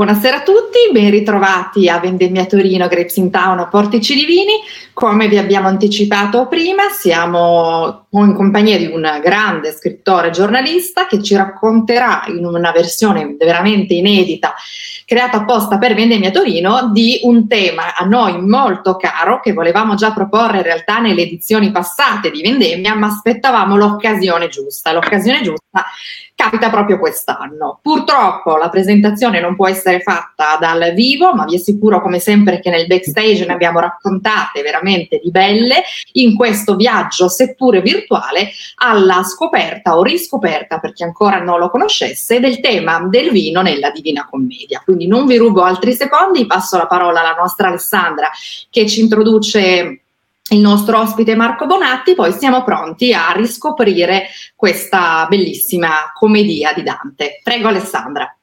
Buonasera a tutti, ben ritrovati a Vendemmia Torino, Grapes in Town, Portici Divini. Come vi abbiamo anticipato prima, siamo in compagnia di un grande scrittore e giornalista che ci racconterà in una versione veramente inedita, creata apposta per Vendemmia Torino, di un tema a noi molto caro che volevamo già proporre in realtà nelle edizioni passate di Vendemmia, ma aspettavamo l'occasione giusta. L'occasione giusta capita proprio quest'anno. Purtroppo la presentazione non può essere fatta dal vivo, ma vi assicuro come sempre che nel backstage ne abbiamo raccontate veramente di belle in questo viaggio, seppure virtuale, alla scoperta o riscoperta, per chi ancora non lo conoscesse, del tema del vino nella Divina Commedia. Quindi non vi rubo altri secondi, passo la parola alla nostra Alessandra che ci introduce il nostro ospite Marco Bonatti, poi siamo pronti a riscoprire questa bellissima commedia di Dante. Prego Alessandra.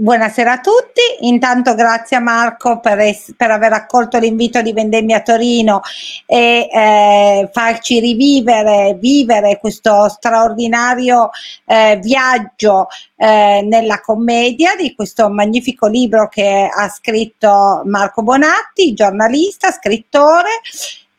Buonasera a tutti, intanto grazie a Marco per, es- per aver accolto l'invito di Vendemmia Torino e eh, farci rivivere, vivere questo straordinario eh, viaggio eh, nella commedia di questo magnifico libro che ha scritto Marco Bonatti, giornalista, scrittore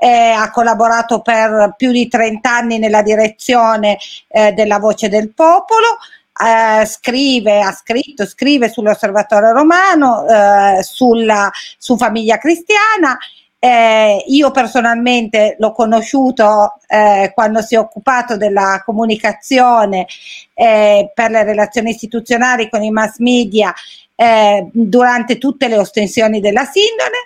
eh, ha collaborato per più di 30 anni nella direzione eh, della Voce del Popolo, eh, scrive, ha scritto, scrive sull'osservatorio romano, eh, sulla, su famiglia cristiana. Eh, io personalmente l'ho conosciuto eh, quando si è occupato della comunicazione eh, per le relazioni istituzionali con i mass media eh, durante tutte le ostensioni della sindone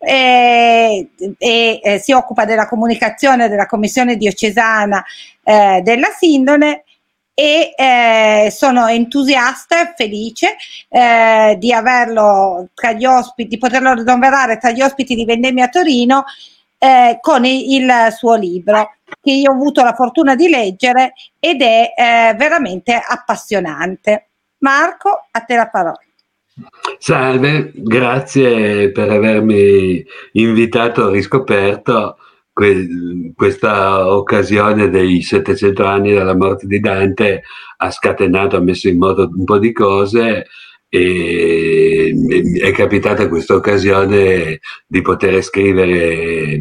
e, e si occupa della comunicazione della commissione diocesana eh, della sindone e eh, sono entusiasta e felice eh, di averlo tra gli ospiti, di poterlo rinombrare tra gli ospiti di Vendemmia Torino eh, con il, suo libro che io ho avuto la fortuna di leggere ed è eh, veramente appassionante. Marco, a te la parola. Salve, grazie per avermi invitato a riscoperto que- questa occasione dei 700 anni dalla morte di Dante ha scatenato, ha messo in moto un po' di cose e è capitata questa occasione di poter scrivere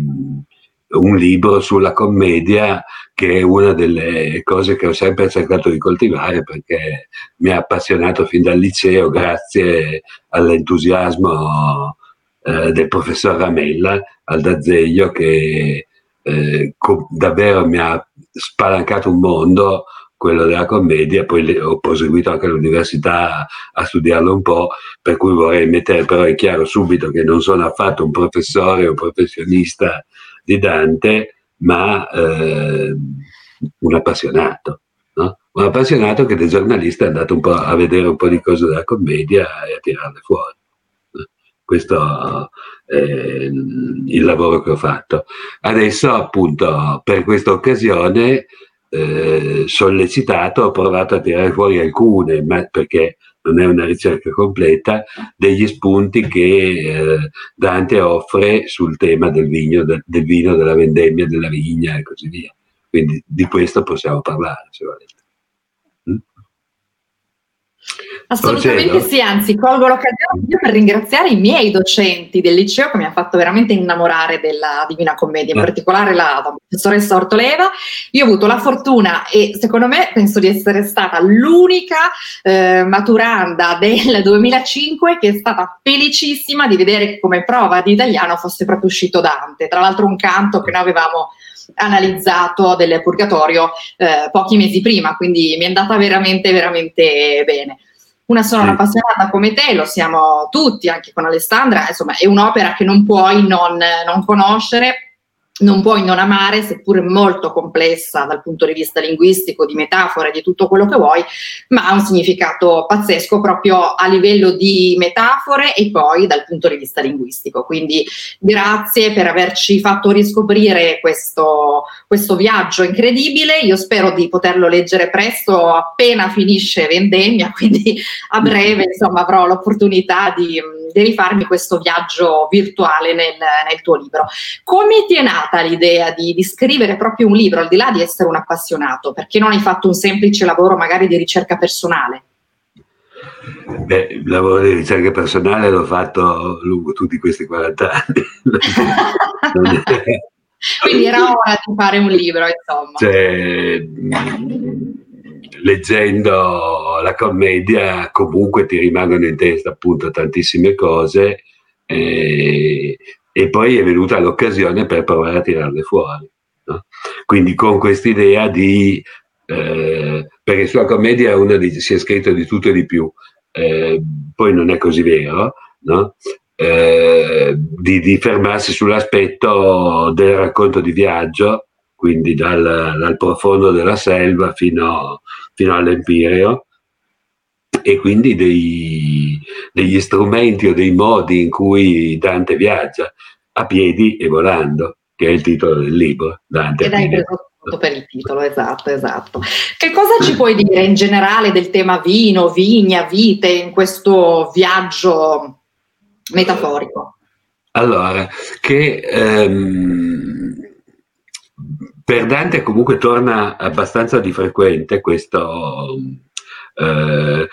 un libro sulla commedia che è una delle cose che ho sempre cercato di coltivare perché mi ha appassionato fin dal liceo grazie all'entusiasmo eh, del professor Ramella al D'Azeglio che eh, co- davvero mi ha spalancato un mondo, quello della commedia, poi ho proseguito anche all'università a, studiarlo un po', per cui vorrei mettere però è chiaro subito che non sono affatto un professore o professionista di Dante, ma eh, un appassionato. No? Un appassionato che da giornalista è andato un po' a vedere un po' di cose della commedia e a tirarle fuori. Questo è il lavoro che ho fatto. Adesso, appunto, per questa occasione, eh, sollecitato, ho provato a tirare fuori alcune, ma perché non è una ricerca completa, degli spunti che eh, Dante offre sul tema del, vigno, del, del vino, della vendemmia, della vigna e così via. Quindi di questo possiamo parlare, se volete. Assolutamente Procedo. sì, anzi colgo l'occasione per ringraziare i miei docenti del liceo che mi hanno fatto veramente innamorare della Divina Commedia, in eh. particolare la professoressa Ortoleva. Io ho avuto la fortuna e secondo me penso di essere stata l'unica eh, maturanda del 2005 che è stata felicissima di vedere come prova di italiano fosse proprio uscito Dante, tra l'altro un canto che noi avevamo analizzato del Purgatorio eh, pochi mesi prima, quindi mi è andata veramente, veramente bene. Una sono sì. un'appassionata come te, lo siamo tutti, anche con Alessandra, insomma è un'opera che non puoi non, non conoscere non puoi non amare, seppure molto complessa dal punto di vista linguistico, di metafore, di tutto quello che vuoi, ma ha un significato pazzesco proprio a livello di metafore e poi dal punto di vista linguistico. Quindi grazie per averci fatto riscoprire questo, questo viaggio incredibile. Io spero di poterlo leggere presto, appena finisce Vendemmia, quindi a breve insomma, avrò l'opportunità di, di rifarmi questo viaggio virtuale nel, nel tuo libro. Come ti è nata l'idea di, di, scrivere proprio un libro, al di là di essere un appassionato? Perché non hai fatto un semplice lavoro magari di ricerca personale? Beh, il lavoro di ricerca personale l'ho fatto lungo tutti questi 40 anni. Quindi era ora di fare un libro, insomma. Cioè, leggendo la commedia comunque ti rimangono in testa appunto tantissime cose eh, e poi è venuta l'occasione per provare a tirarle fuori. No? Quindi con quest'idea di... Eh, perché sulla commedia uno dice si è scritto di tutto e di più, eh, poi non è così vero, no? eh, di, di, fermarsi sull'aspetto del racconto di viaggio, quindi dal, dal profondo della selva fino, fino all'Empireo, e quindi dei, degli strumenti o dei modi in cui Dante viaggia, a piedi e volando, che è il titolo del libro. Dante hai preso per il titolo, esatto, esatto. Che cosa ci puoi dire in generale del tema vino, vigna, vite in questo viaggio metaforico? Allora, che ehm, per Dante comunque torna abbastanza di frequente questo, eh,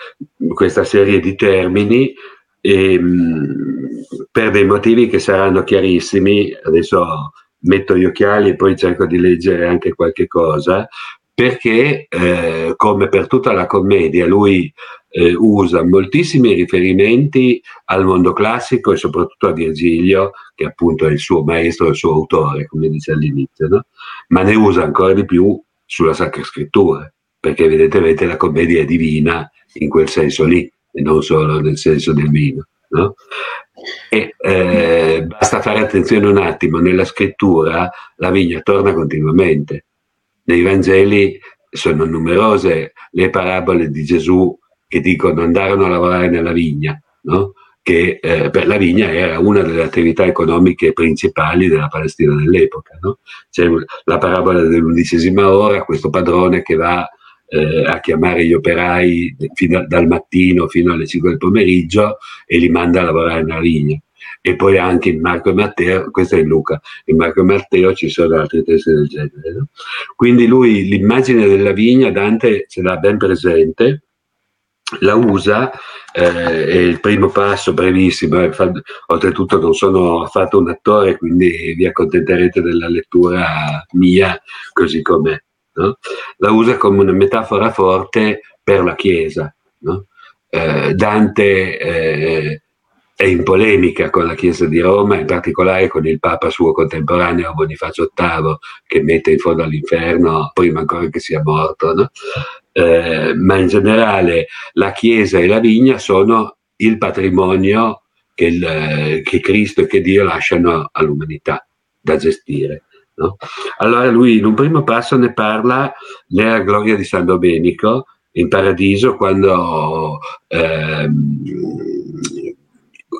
questa serie di termini e, ehm, per dei motivi che saranno chiarissimi. Adesso metto gli occhiali e poi cerco di leggere anche qualche cosa, perché eh, come per tutta la commedia lui eh, usa moltissimi riferimenti al mondo classico e soprattutto a Virgilio, che appunto è il suo maestro, il suo autore, come dice all'inizio, no? ma ne usa ancora di più sulla Sacra Scrittura, perché evidentemente la commedia è divina in quel senso lì, e non solo nel senso del vino. No? E, eh, basta fare attenzione un attimo, nella scrittura la vigna torna continuamente. Nei Vangeli sono numerose le parabole di Gesù che dicono andarono a lavorare nella vigna, no? che eh, per la vigna era una delle attività economiche principali della Palestina dell'epoca. No? C'è la parabola dell'undicesima ora, questo padrone che va eh, a chiamare gli operai fino, dal mattino fino alle 5 del pomeriggio e li manda a lavorare nella vigna. E poi anche in Marco e Matteo, questo è in Luca, in Marco e Matteo ci sono altri testi del genere. No? Quindi lui l'immagine della vigna, Dante ce l'ha ben presente, la usa, eh, è il primo passo brevissimo, eh, fa, oltretutto non sono affatto un attore, quindi vi accontenterete della lettura mia così com'è no? la usa come una metafora forte per la Chiesa. No? Eh, Dante eh, è in polemica con la Chiesa di Roma, in particolare con il Papa suo contemporaneo Bonifacio VIII, che mette in fondo all'inferno prima ancora che sia morto. No? Eh, ma in generale la Chiesa e la vigna sono il patrimonio che, il, che Cristo e che Dio lasciano all'umanità da gestire. No? Allora lui in un primo passo ne parla nella gloria di San Domenico in paradiso quando ehm,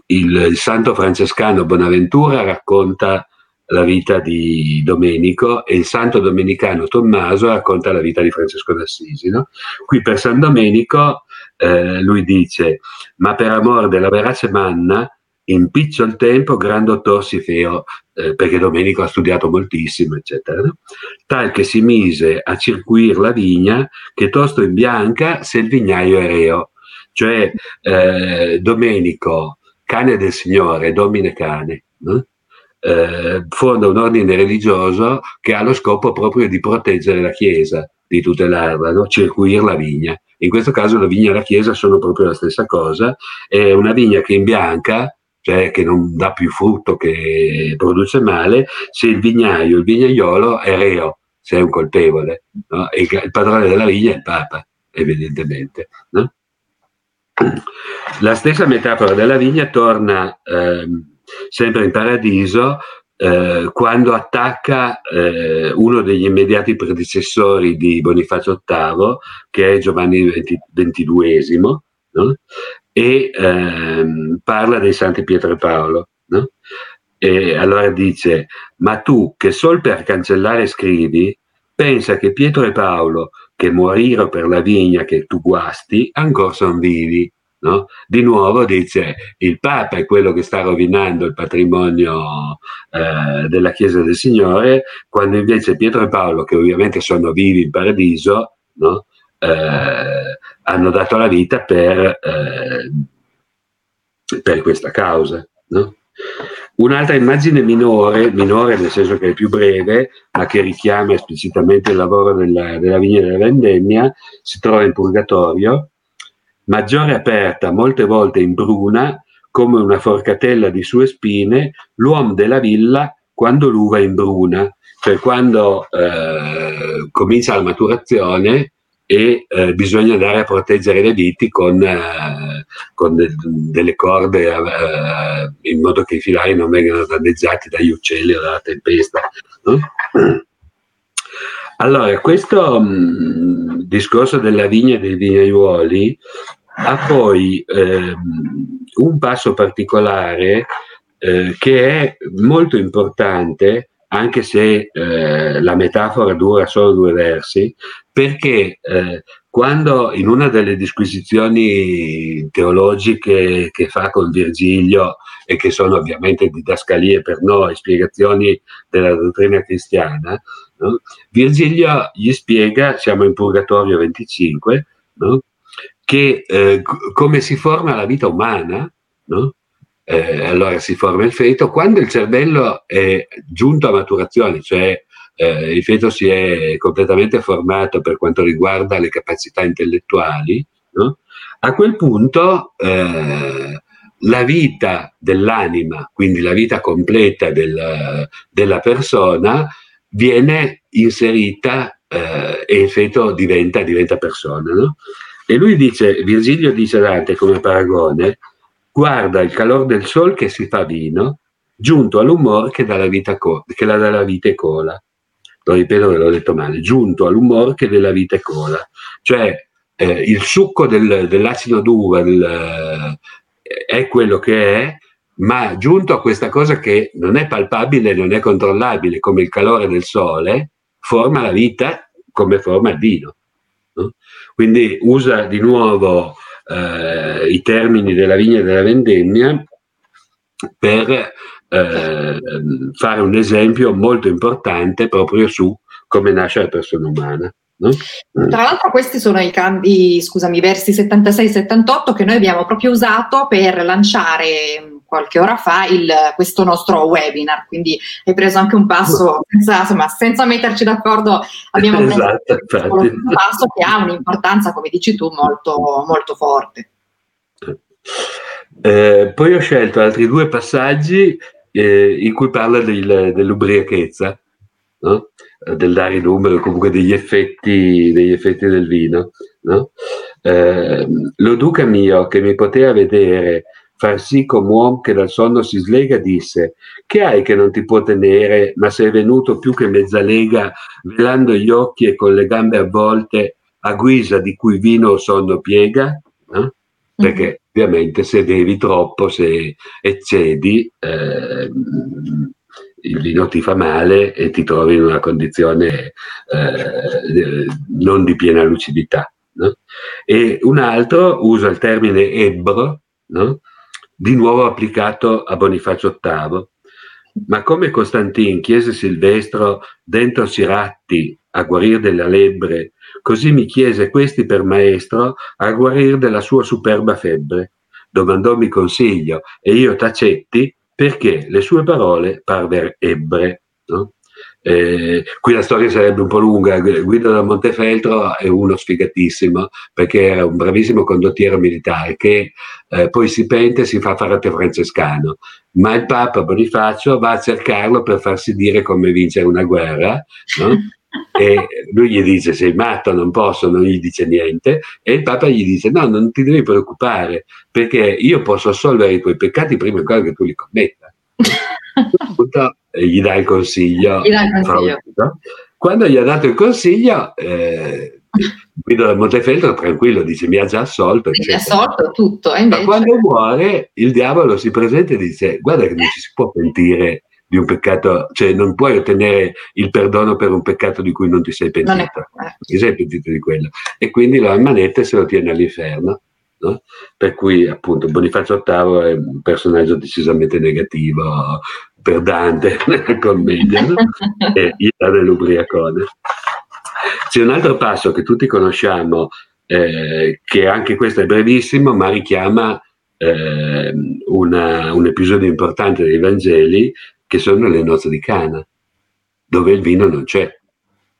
il, il, santo francescano Bonaventura racconta la vita di Domenico e il santo domenicano Tommaso racconta la vita di Francesco d'Assisi. No? Qui per San Domenico eh, lui dice ma per amor della verace manna in piccol tempo gran dottor si feo, eh, perché Domenico ha studiato moltissimo, eccetera, no? tal che si mise a circuir la vigna che tosto in bianca se il vignaio è reo. Cioè eh, Domenico, cane del Signore, domine cane, no? eh, fonda un ordine religioso che ha lo scopo proprio di proteggere la Chiesa, di tutelarla, no? circuir la vigna. In questo caso la vigna e la Chiesa sono proprio la stessa cosa, è una vigna che in bianca cioè che non dà più frutto, che produce male, se il vignaio, il vignaiolo è reo, se è un colpevole, no? il padrone della vigna è il Papa, evidentemente. No? La stessa metafora della vigna torna ehm, sempre in paradiso eh, quando attacca eh, uno degli immediati predecessori di Bonifacio VIII, che è Giovanni XXII, no? e ehm, parla dei Santi Pietro e Paolo. No? E allora dice, ma tu che sol per cancellare scrivi, pensa che Pietro e Paolo, che moriro per la vigna che tu guasti, ancora sono vivi. No? Di nuovo dice il Papa è quello che sta rovinando il patrimonio eh, della Chiesa del Signore, quando invece Pietro e Paolo, che ovviamente sono vivi in paradiso, no? eh, hanno dato la vita per, eh, per questa causa. No? Un'altra immagine minore, minore nel senso che è più breve, ma che richiama esplicitamente il lavoro della, della vigna della vendemmia, si trova in Purgatorio, maggiore aperta, molte volte in bruna, come una forcatella di sue spine, l'uomo della villa quando l'uva è in bruna, cioè quando eh, comincia la maturazione e eh, bisogna andare a proteggere le viti con, eh, con de- delle corde eh, in modo che i filari non vengano danneggiati dagli uccelli o dalla tempesta. No? Allora, questo mh, mm, discorso della vigna e dei vignaiuoli ha poi ehm, un passo particolare eh, che è molto importante anche se eh, la metafora dura solo due versi, perché eh, quando in una delle disquisizioni teologiche che fa con Virgilio e che sono ovviamente didascalie per noi, spiegazioni della dottrina cristiana, no? Virgilio gli spiega, siamo in Purgatorio 25, no? che eh, come si forma la vita umana, no? Eh, allora si forma il feto, quando il cervello è giunto a maturazione, cioè eh, il feto si è completamente formato per quanto riguarda le capacità intellettuali, no? a quel punto eh, la vita dell'anima, quindi la vita completa del, della persona, viene inserita eh, e il feto diventa, diventa persona. No? E lui dice, Virgilio dice Dante come paragone, guarda il calore del sol che si fa vino, giunto all'umore che dà la vita, co- che la dà la vita e cola. Lo ripeto che l'ho detto male, giunto all'umore che dà la vita cola. Cioè eh, il succo del, dell'acido d'uva del, eh, è quello che è, ma giunto a questa cosa che non è palpabile, non è controllabile, come il calore del sole, forma la vita come forma il vino. No? Quindi usa di nuovo eh, i termini della vigna della vendemmia per eh, fare un esempio molto importante proprio su come nasce la persona umana. No? Tra l'altro questi sono i, cambi, scusami, versi 76-78 che noi abbiamo proprio usato per lanciare qualche ora fa il, questo nostro webinar, quindi hai preso anche un passo senza, insomma, senza metterci d'accordo, abbiamo esatto, preso un passo che ha un'importanza, come dici tu, molto, molto forte. Eh, poi ho scelto altri due passaggi eh, in cui parla del, dell'ubriachezza, no? del dare numero, comunque degli effetti, degli effetti del vino. No? Eh, lo duca mio che mi poteva vedere far sì come uomo che dal sonno si slega, disse: Che hai che non ti può tenere, ma sei venuto più che mezza lega, velando gli occhi e con le gambe avvolte, a guisa di cui vino o sonno piega? No? Perché mm-hmm. ovviamente se bevi troppo, se eccedi, eh, il vino ti fa male e ti trovi in una condizione eh, non di piena lucidità. No? E un altro usa il termine ebbro, no? Di nuovo applicato a Bonifacio VIII. Ma come Costantin chiese Silvestro dentro Siratti a guarire della lebbre, così mi chiese questi per maestro a guarire della sua superba febbre. Domandòmi consiglio e io tacetti perché le sue parole parver ebbre. No? Eh, qui la storia sarebbe un po' lunga. Guido da Montefeltro è uno sfigatissimo perché era un bravissimo condottiero militare che eh, poi si pente e si fa frate francescano. Ma il Papa Bonifacio va a cercarlo per farsi dire come vincere una guerra. No? E lui gli dice: Sei matto, non posso, non gli dice niente. E il Papa gli dice: No, non ti devi preoccupare perché io posso assolvere i tuoi peccati prima ancora che tu li commetta. gli dà il consiglio. Gli dà il consiglio. Quando gli ha dato il consiglio, eh, Guido da Montefeltro tranquillo dice mi ha già assolto. Mi ha assolto tutto. Invece... Ma quando muore il diavolo si presenta e dice guarda che non ci si può pentire di un peccato, cioè non puoi ottenere il perdono per un peccato di cui non ti sei pentito. Non, è... ti sei pentito di quello. E quindi lo ammanetta e se lo tiene all'inferno. No? Per cui appunto Bonifacio VIII è un personaggio decisamente negativo per Dante nella commedia no? e Ida dell'Ubriacone. C'è un altro passo che tutti conosciamo eh, che anche questo è brevissimo, ma richiama eh, una, un episodio importante dei Vangeli, che sono le nozze di Cana, dove il vino non c'è.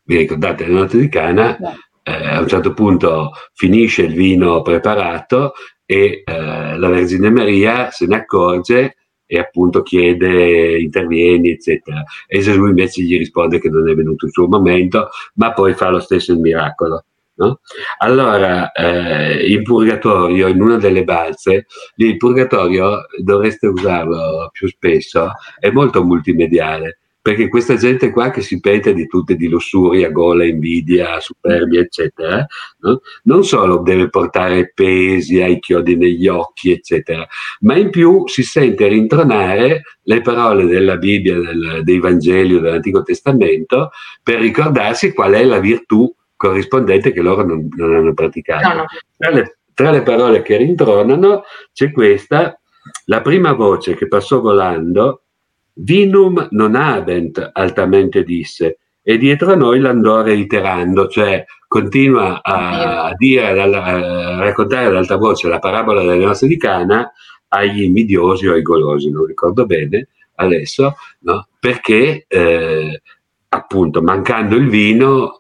Vi ricordate le nozze di Cana? Eh, a un certo punto finisce il vino preparato e eh, la Vergine Maria se ne accorge e appunto chiede intervieni eccetera e Gesù invece gli risponde che non è venuto il suo momento ma poi fa lo stesso il miracolo no? allora eh, in purgatorio in una delle balze il purgatorio dovreste usarlo più spesso è molto multimediale perché questa gente qua che si pente di tutte di lussuria, gola, invidia, superbia, eccetera, no? non solo deve portare pesi, ai chiodi negli occhi, eccetera, ma in più si sente rintronare le parole della Bibbia, del, dei Vangeli o dell'Antico Testamento per ricordarsi qual è la virtù corrispondente che loro non, non hanno praticato. No, no. Tra, le, tra le parole che rintronano c'è questa, la prima voce che passò volando Vinum non habent, altamente disse, e dietro a noi l'andò reiterando, cioè continua a, dire, a raccontare ad alta voce la parabola delle nostre di Cana agli invidiosi o ai golosi, non ricordo bene adesso, no? perché eh, appunto mancando il vino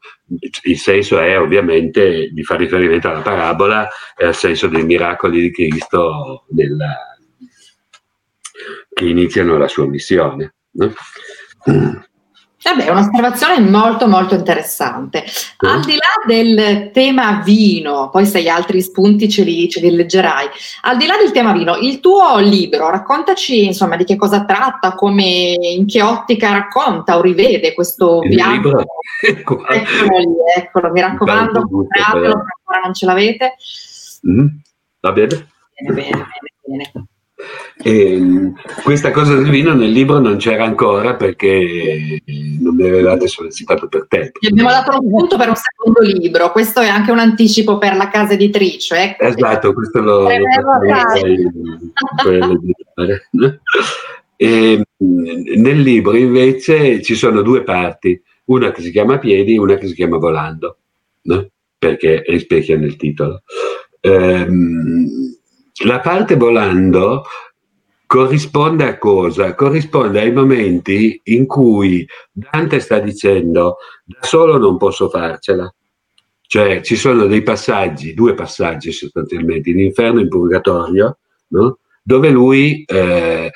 il senso è ovviamente di fare riferimento alla parabola e al senso dei miracoli di Cristo nella, che iniziano la sua missione. No? Vabbè, è un'osservazione molto molto interessante. Al di là del tema vino, poi se hai altri spunti ce li, ce li, leggerai, al di là del tema vino, il tuo libro, raccontaci insomma di che cosa tratta, come, in che ottica racconta o rivede questo il viaggio. Libro. Ecco. Eccolo lì, eccolo, mi raccomando, compratelo, ancora non ce l'avete. Mm, va bene? Bene, bene, bene. bene. E questa cosa del vino nel libro non c'era ancora perché non mi avevate sollecitato per tempo. Gli abbiamo dato un punto per un secondo libro, questo è anche un anticipo per la casa editrice. Ecco. Esatto, questo lo, lo e, nel libro invece ci sono due parti, una che si chiama Piedi e una che si chiama Volando, no? perché rispecchia nel titolo. Ehm, la parte volando corrisponde a cosa? Corrisponde ai momenti in cui Dante sta dicendo da solo non posso farcela. Cioè ci sono dei passaggi, due passaggi sostanzialmente, in inferno e in purgatorio, no? dove lui, eh,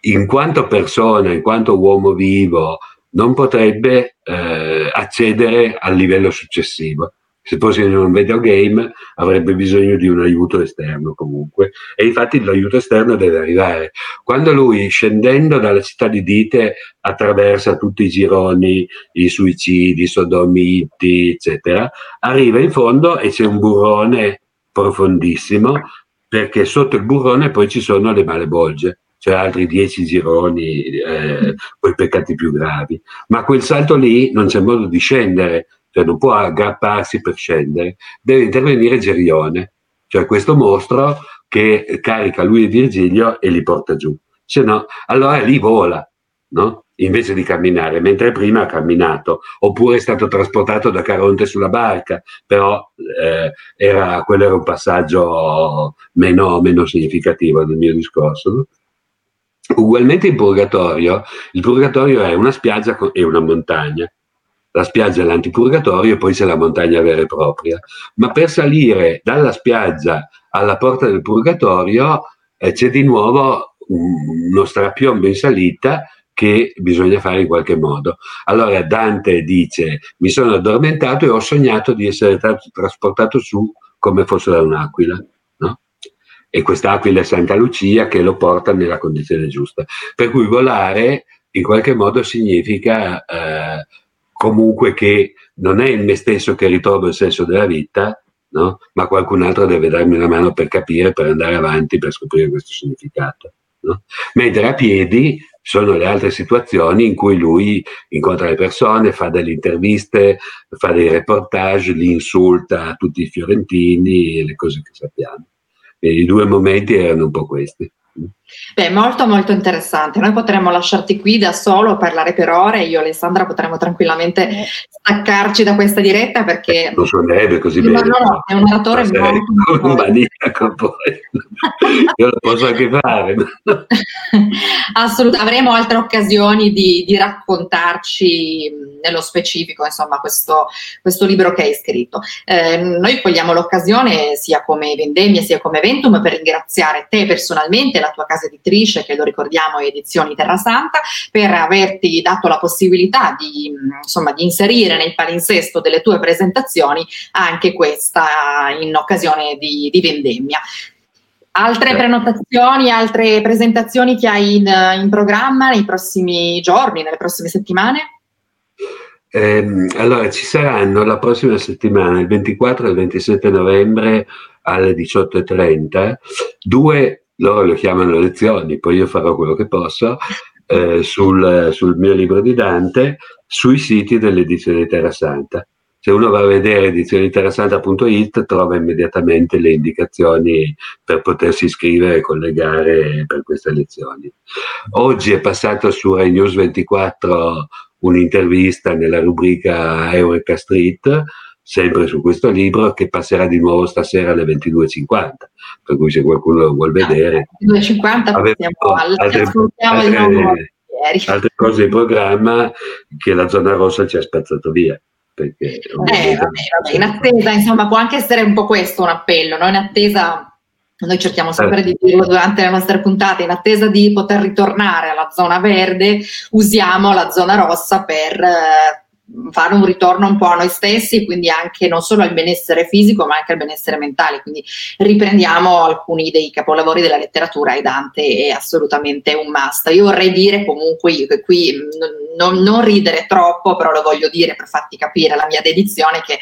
in quanto persona, in quanto uomo vivo, non potrebbe eh, accedere al livello successivo se fosse in un videogame avrebbe bisogno di un aiuto esterno comunque. E infatti l'aiuto esterno deve arrivare. Quando lui scendendo dalla città di Dite attraversa tutti i gironi i suicidi, i sodomiti eccetera arriva in fondo e c'è un burrone profondissimo perché sotto il burrone poi ci sono le malebolge cioè altri dieci gironi eh, i peccati più gravi. Ma quel salto lì non c'è modo di scendere cioè non può aggrapparsi per scendere, deve intervenire Gerione, cioè questo mostro che carica lui e Virgilio e li porta giù. Se no, allora lì vola, no? invece di camminare, mentre prima ha camminato, oppure è stato trasportato da Caronte sulla barca, però eh, era, quello era un passaggio meno, meno significativo del mio discorso. No? Ugualmente in purgatorio, il purgatorio è una spiaggia e una montagna la spiaggia è l'antipurgatorio e poi c'è la montagna vera e propria. Ma per salire dalla spiaggia alla porta del purgatorio eh, c'è di nuovo uno strapiombo in salita che bisogna fare in qualche modo. Allora Dante dice, mi sono addormentato e ho sognato di essere stato trasportato su come fosse da un'aquila. No? E quest'aquila è Santa Lucia che lo porta nella condizione giusta. Per cui volare in qualche modo significa... Eh, comunque che non è me stesso che ritrovo il senso della vita, no? ma qualcun altro deve darmi una mano per capire, per andare avanti, per scoprire questo significato. No? Mentre a piedi sono le altre situazioni in cui lui incontra le persone, fa delle interviste, fa dei reportage, li insulta a tutti i fiorentini e le cose che sappiamo. E I due momenti erano un po' questi. Beh, molto molto interessante. Noi potremmo lasciarti qui da solo, parlare per ore, io e Alessandra potremmo tranquillamente eh. staccarci da questa diretta perché... Non suonerebbe così bene. No, no, è un oratore molto... Un maniaco poi. io lo posso anche fare. Assolutamente, avremo altre occasioni di, di, raccontarci nello specifico, insomma, questo, questo libro che hai scritto. Eh, noi cogliamo l'occasione sia come Vendemmia sia come Ventum per ringraziare te personalmente, la tua casa editrice, che lo ricordiamo è Edizioni Terra Santa, per averti dato la possibilità di, insomma, di inserire nel palinsesto delle tue presentazioni anche questa in occasione di, di vendemmia. Altre prenotazioni, altre presentazioni che hai in, in programma nei prossimi giorni, nelle prossime settimane? Eh, allora, ci saranno la prossima settimana, il 24 e il 27 novembre alle 18.30, due loro lo chiamano lezioni, poi io farò quello che posso, eh, sul, sul, mio libro di Dante, sui siti dell'edizione di Terra Santa. Se uno va a vedere edizioniterrasanta.it trova immediatamente le indicazioni per potersi iscrivere e collegare per queste lezioni. Oggi è passato su Rai News 24 un'intervista nella rubrica Eureka Street sempre su questo libro che passerà di nuovo stasera alle 22.50 per cui se qualcuno lo vuole vedere 22.50 altre, altre, altre cose in programma che la zona rossa ci ha spazzato via perché eh, vabbè, vabbè, in attesa insomma può anche essere un po' questo un appello no? in attesa noi cerchiamo sempre di dirlo durante le nostre puntate, in attesa di poter ritornare alla zona verde, usiamo la zona rossa per eh, fare un ritorno un po' a noi stessi, quindi anche non solo al benessere fisico, ma anche al benessere mentale. Quindi riprendiamo alcuni dei capolavori della letteratura e Dante è assolutamente un must. Io vorrei dire comunque che qui non, non ridere troppo, però lo voglio dire per farti capire la mia dedizione che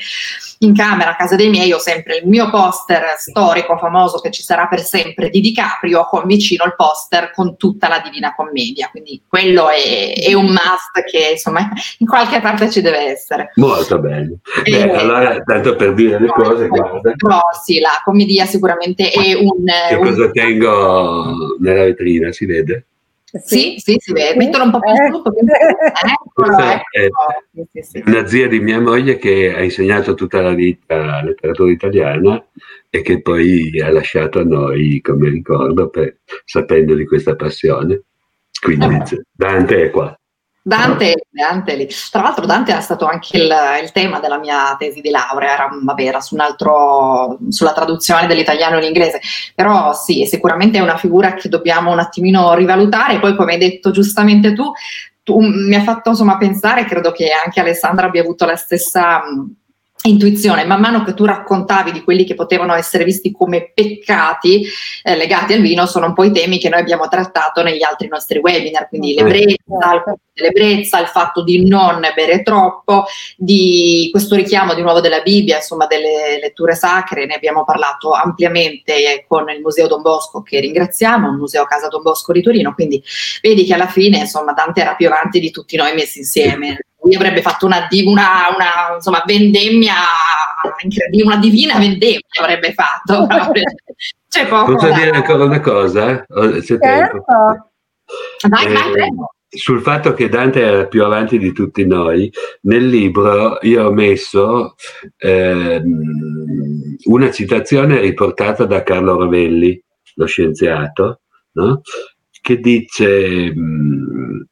in camera a casa dei miei ho sempre il mio poster storico famoso che ci sarà per sempre di DiCaprio con vicino il poster con tutta la Divina Commedia. Quindi quello è, è un must che insomma in qualche parte ci deve essere. Molto bene. Beh, eh, allora tanto per dire le no, cose guarda. però sì la commedia sicuramente è un che un... cosa tengo nella vetrina si vede? Sì, sì, si vede. Mettono un po' più su. Eccolo, ecco. Sì, sì, Una zia di mia moglie che ha insegnato tutta la vita letteratura italiana e che poi ha lasciato a noi come ricordo per, sapendo di questa passione. Quindi eh. Dante è qua. Dante, Dante lì. Tra l'altro Dante era stato anche il, il, tema della mia tesi di laurea, era, vabbè, era su altro, sulla traduzione dell'italiano in inglese, però sì, sicuramente è una figura che dobbiamo un attimino rivalutare, poi come hai detto giustamente tu, tu mi ha fatto insomma pensare, credo che anche Alessandra abbia avuto la stessa intuizione, man mano che tu raccontavi di quelli che potevano essere visti come peccati eh, legati al vino, sono un po' i temi che noi abbiamo trattato negli altri nostri webinar, quindi l'ebbrezza, il, l'ebbrezza, il fatto di non bere troppo, di questo richiamo di nuovo della Bibbia, insomma delle letture sacre, ne abbiamo parlato ampiamente con il Museo Don Bosco che ringraziamo, il Museo Casa Don Bosco di Torino, quindi vedi che alla fine insomma Dante era più avanti di tutti noi messi insieme lui avrebbe fatto una, una, una insomma, vendemmia incredibile, una divina vendemmia avrebbe fatto. C'è poco Posso da... dire ancora una cosa? C'è certo. Vai, eh, vai, sul fatto che Dante era più avanti di tutti noi, nel libro io ho messo eh, una citazione riportata da Carlo Rovelli, lo scienziato, no? che dice mh,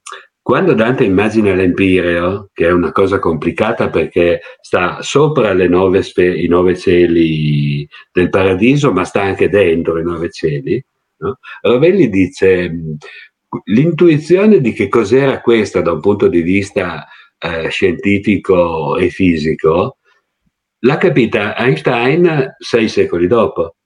quando Dante immagina l'Empireo, che è una cosa complicata perché sta sopra nove sfe- i nove cieli del paradiso, ma sta anche dentro i nove cieli, no? Rovelli dice l'intuizione di che cos'era questa da un punto di vista eh, scientifico e fisico l'ha capita Einstein sei secoli dopo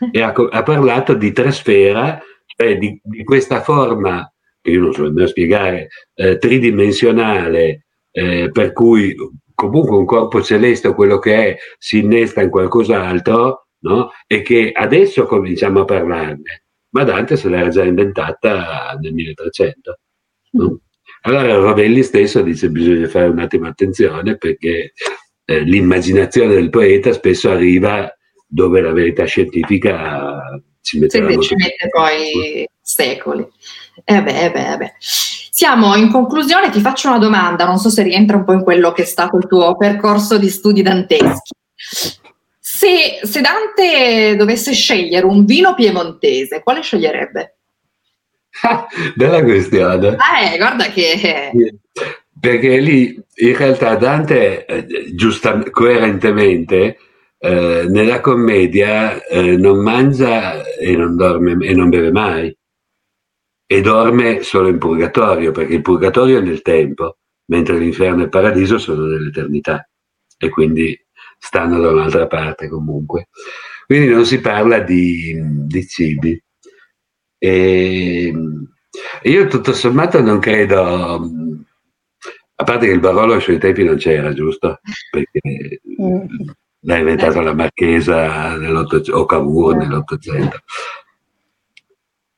e ha, ha parlato di trasfera, cioè di, di questa forma che io non so nemmeno spiegare, eh, tridimensionale, eh, per cui comunque un corpo celeste o quello che è si innesta in qualcos'altro, no? e che adesso cominciamo a parlarne, ma Dante se l'era già inventata nel 1300. No? Allora Ravelli stesso dice bisogna fare un attimo attenzione perché eh, l'immaginazione del poeta spesso arriva dove la verità scientifica ci, sì, ci mette poi secoli. Eh beh, eh beh, eh beh. Siamo in conclusione, ti faccio una domanda, non so se rientra un po' in quello che è stato il tuo percorso di studi danteschi. Se, se Dante dovesse scegliere un vino piemontese, quale sceglierebbe? Bella questione. Eh, guarda che... Perché lì in realtà Dante, eh, giustamente, coerentemente, eh, nella commedia eh, non mangia e non dorme e non beve mai e dorme solo in purgatorio, perché il purgatorio è nel tempo, mentre l'inferno e il paradiso sono nell'eternità e quindi stanno da un'altra parte comunque. Quindi non si parla di, di cibi. E io tutto sommato non credo, a parte che il Barolo ai suoi tempi non c'era, giusto? Perché mm. l'ha inventato la Marchesa o Cavour nell'Ottocento.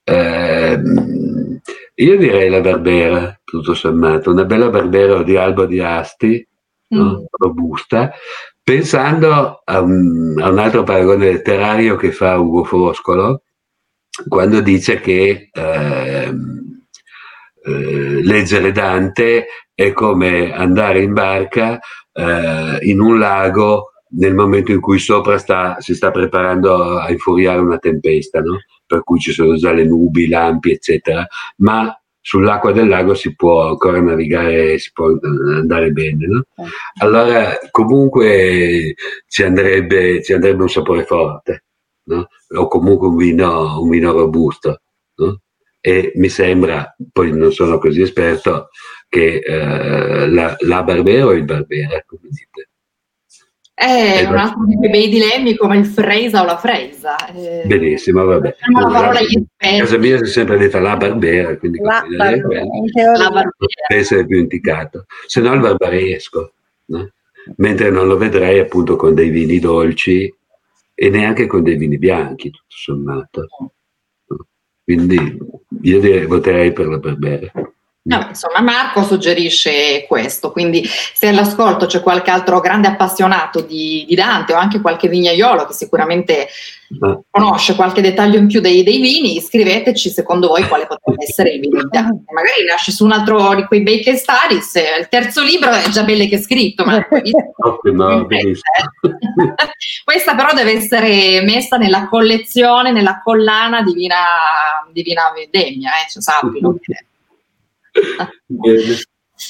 Eh, io direi la Barbera, tutto sommato, una bella Barbera di albo di asti, mm. no? robusta, pensando a un, a un, altro paragone letterario che fa Ugo Foscolo, quando dice che eh, eh, leggere Dante è come andare in barca eh, in un lago nel momento in cui sopra sta, si sta preparando a infuriare una tempesta, no? Per cui ci sono già le nubi, i lampi, eccetera, ma sull'acqua del lago si può ancora navigare, si può andare bene. No? Eh. Allora, comunque ci andrebbe, ci andrebbe un sapore forte, no? o comunque un vino, un vino robusto. No? E mi sembra, poi non sono così esperto, che eh, la, la Barbera o il Barbera, come dite? È un altro di quei bei dilemmi come il fresa o la fresa. Eh, Benissimo, vabbè. La parola A casa mia si è sempre detta la barbera, quindi la barbera. La barbera. essere più indicato. Se no il barbaresco, no? mentre non lo vedrei appunto con dei vini dolci e neanche con dei vini bianchi, tutto sommato. Quindi io direi, voterei per la barbera. No, insomma, Marco suggerisce questo, quindi se all'ascolto c'è qualche altro grande appassionato di, di Dante o anche qualche vignaiolo che sicuramente conosce qualche dettaglio in più dei, dei, vini, scriveteci secondo voi quale potrebbe essere il vino di Dante. Magari nasce su un altro di quei bei case studies, il terzo libro è già belle che scritto, ma no, questa però deve essere messa nella collezione, nella collana Divina, Divina Vendemmia, eh, cioè, sappilo. Bene.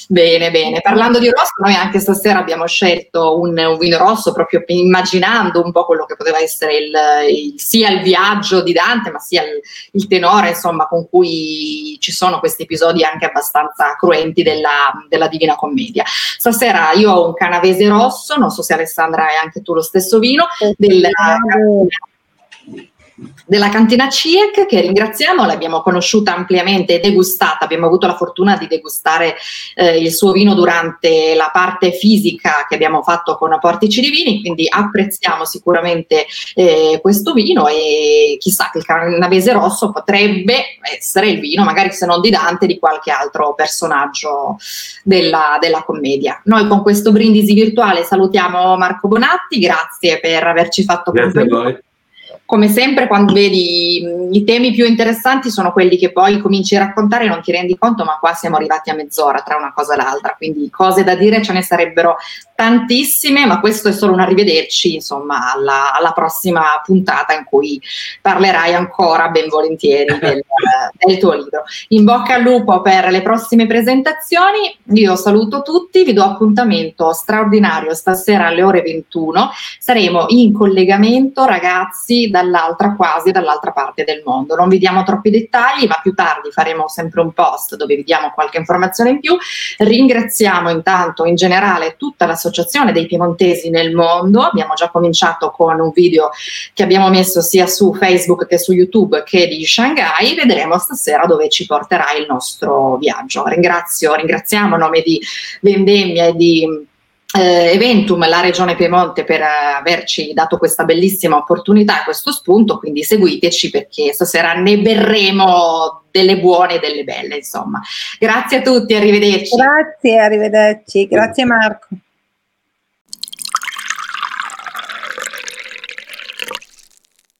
Bene, bene. Parlando di rosso, noi anche stasera abbiamo scelto un, un vino rosso proprio immaginando un po' quello che poteva essere il, il, sia il viaggio di Dante, ma sia il, il, tenore, insomma, con cui ci sono questi episodi anche abbastanza cruenti della, della Divina Commedia. Stasera io ho un canavese rosso, non so se Alessandra hai anche tu lo stesso vino, della della cantina CIEC che ringraziamo, l'abbiamo conosciuta ampiamente e degustata, abbiamo avuto la fortuna di degustare eh, il suo vino durante la parte fisica che abbiamo fatto con Portici di Vini, quindi apprezziamo sicuramente eh, questo vino e chissà che il canavese rosso potrebbe essere il vino, magari se non di Dante, di qualche altro personaggio della, della commedia. Noi con questo brindisi virtuale salutiamo Marco Bonatti, grazie per averci fatto compagnia come sempre quando vedi i temi più interessanti sono quelli che poi cominci a raccontare e non ti rendi conto, ma qua siamo arrivati a mezz'ora tra una cosa e l'altra, quindi cose da dire ce ne sarebbero tantissime, ma questo è solo un arrivederci, insomma, alla, alla prossima puntata in cui parlerai ancora ben volentieri del, del tuo libro. In bocca al lupo per le prossime presentazioni, io saluto tutti, vi do appuntamento straordinario stasera alle ore 21, saremo in collegamento ragazzi dall'altra quasi dall'altra parte del mondo. Non vi diamo troppi dettagli, ma più tardi faremo sempre un post dove vi diamo qualche informazione in più. Ringraziamo intanto in generale tutta l'associazione dei piemontesi nel mondo. Abbiamo già cominciato con un video che abbiamo messo sia su Facebook che su YouTube che di Shanghai. Vedremo stasera dove ci porterà il nostro viaggio. Ringrazio, ringraziamo a nome di Vendemmia e di eh, Eventum, la Regione Piemonte, per averci dato questa bellissima opportunità e questo spunto, quindi seguiteci perché stasera ne berremo delle buone e delle belle, insomma. Grazie a tutti, arrivederci. Grazie, arrivederci. Grazie Marco.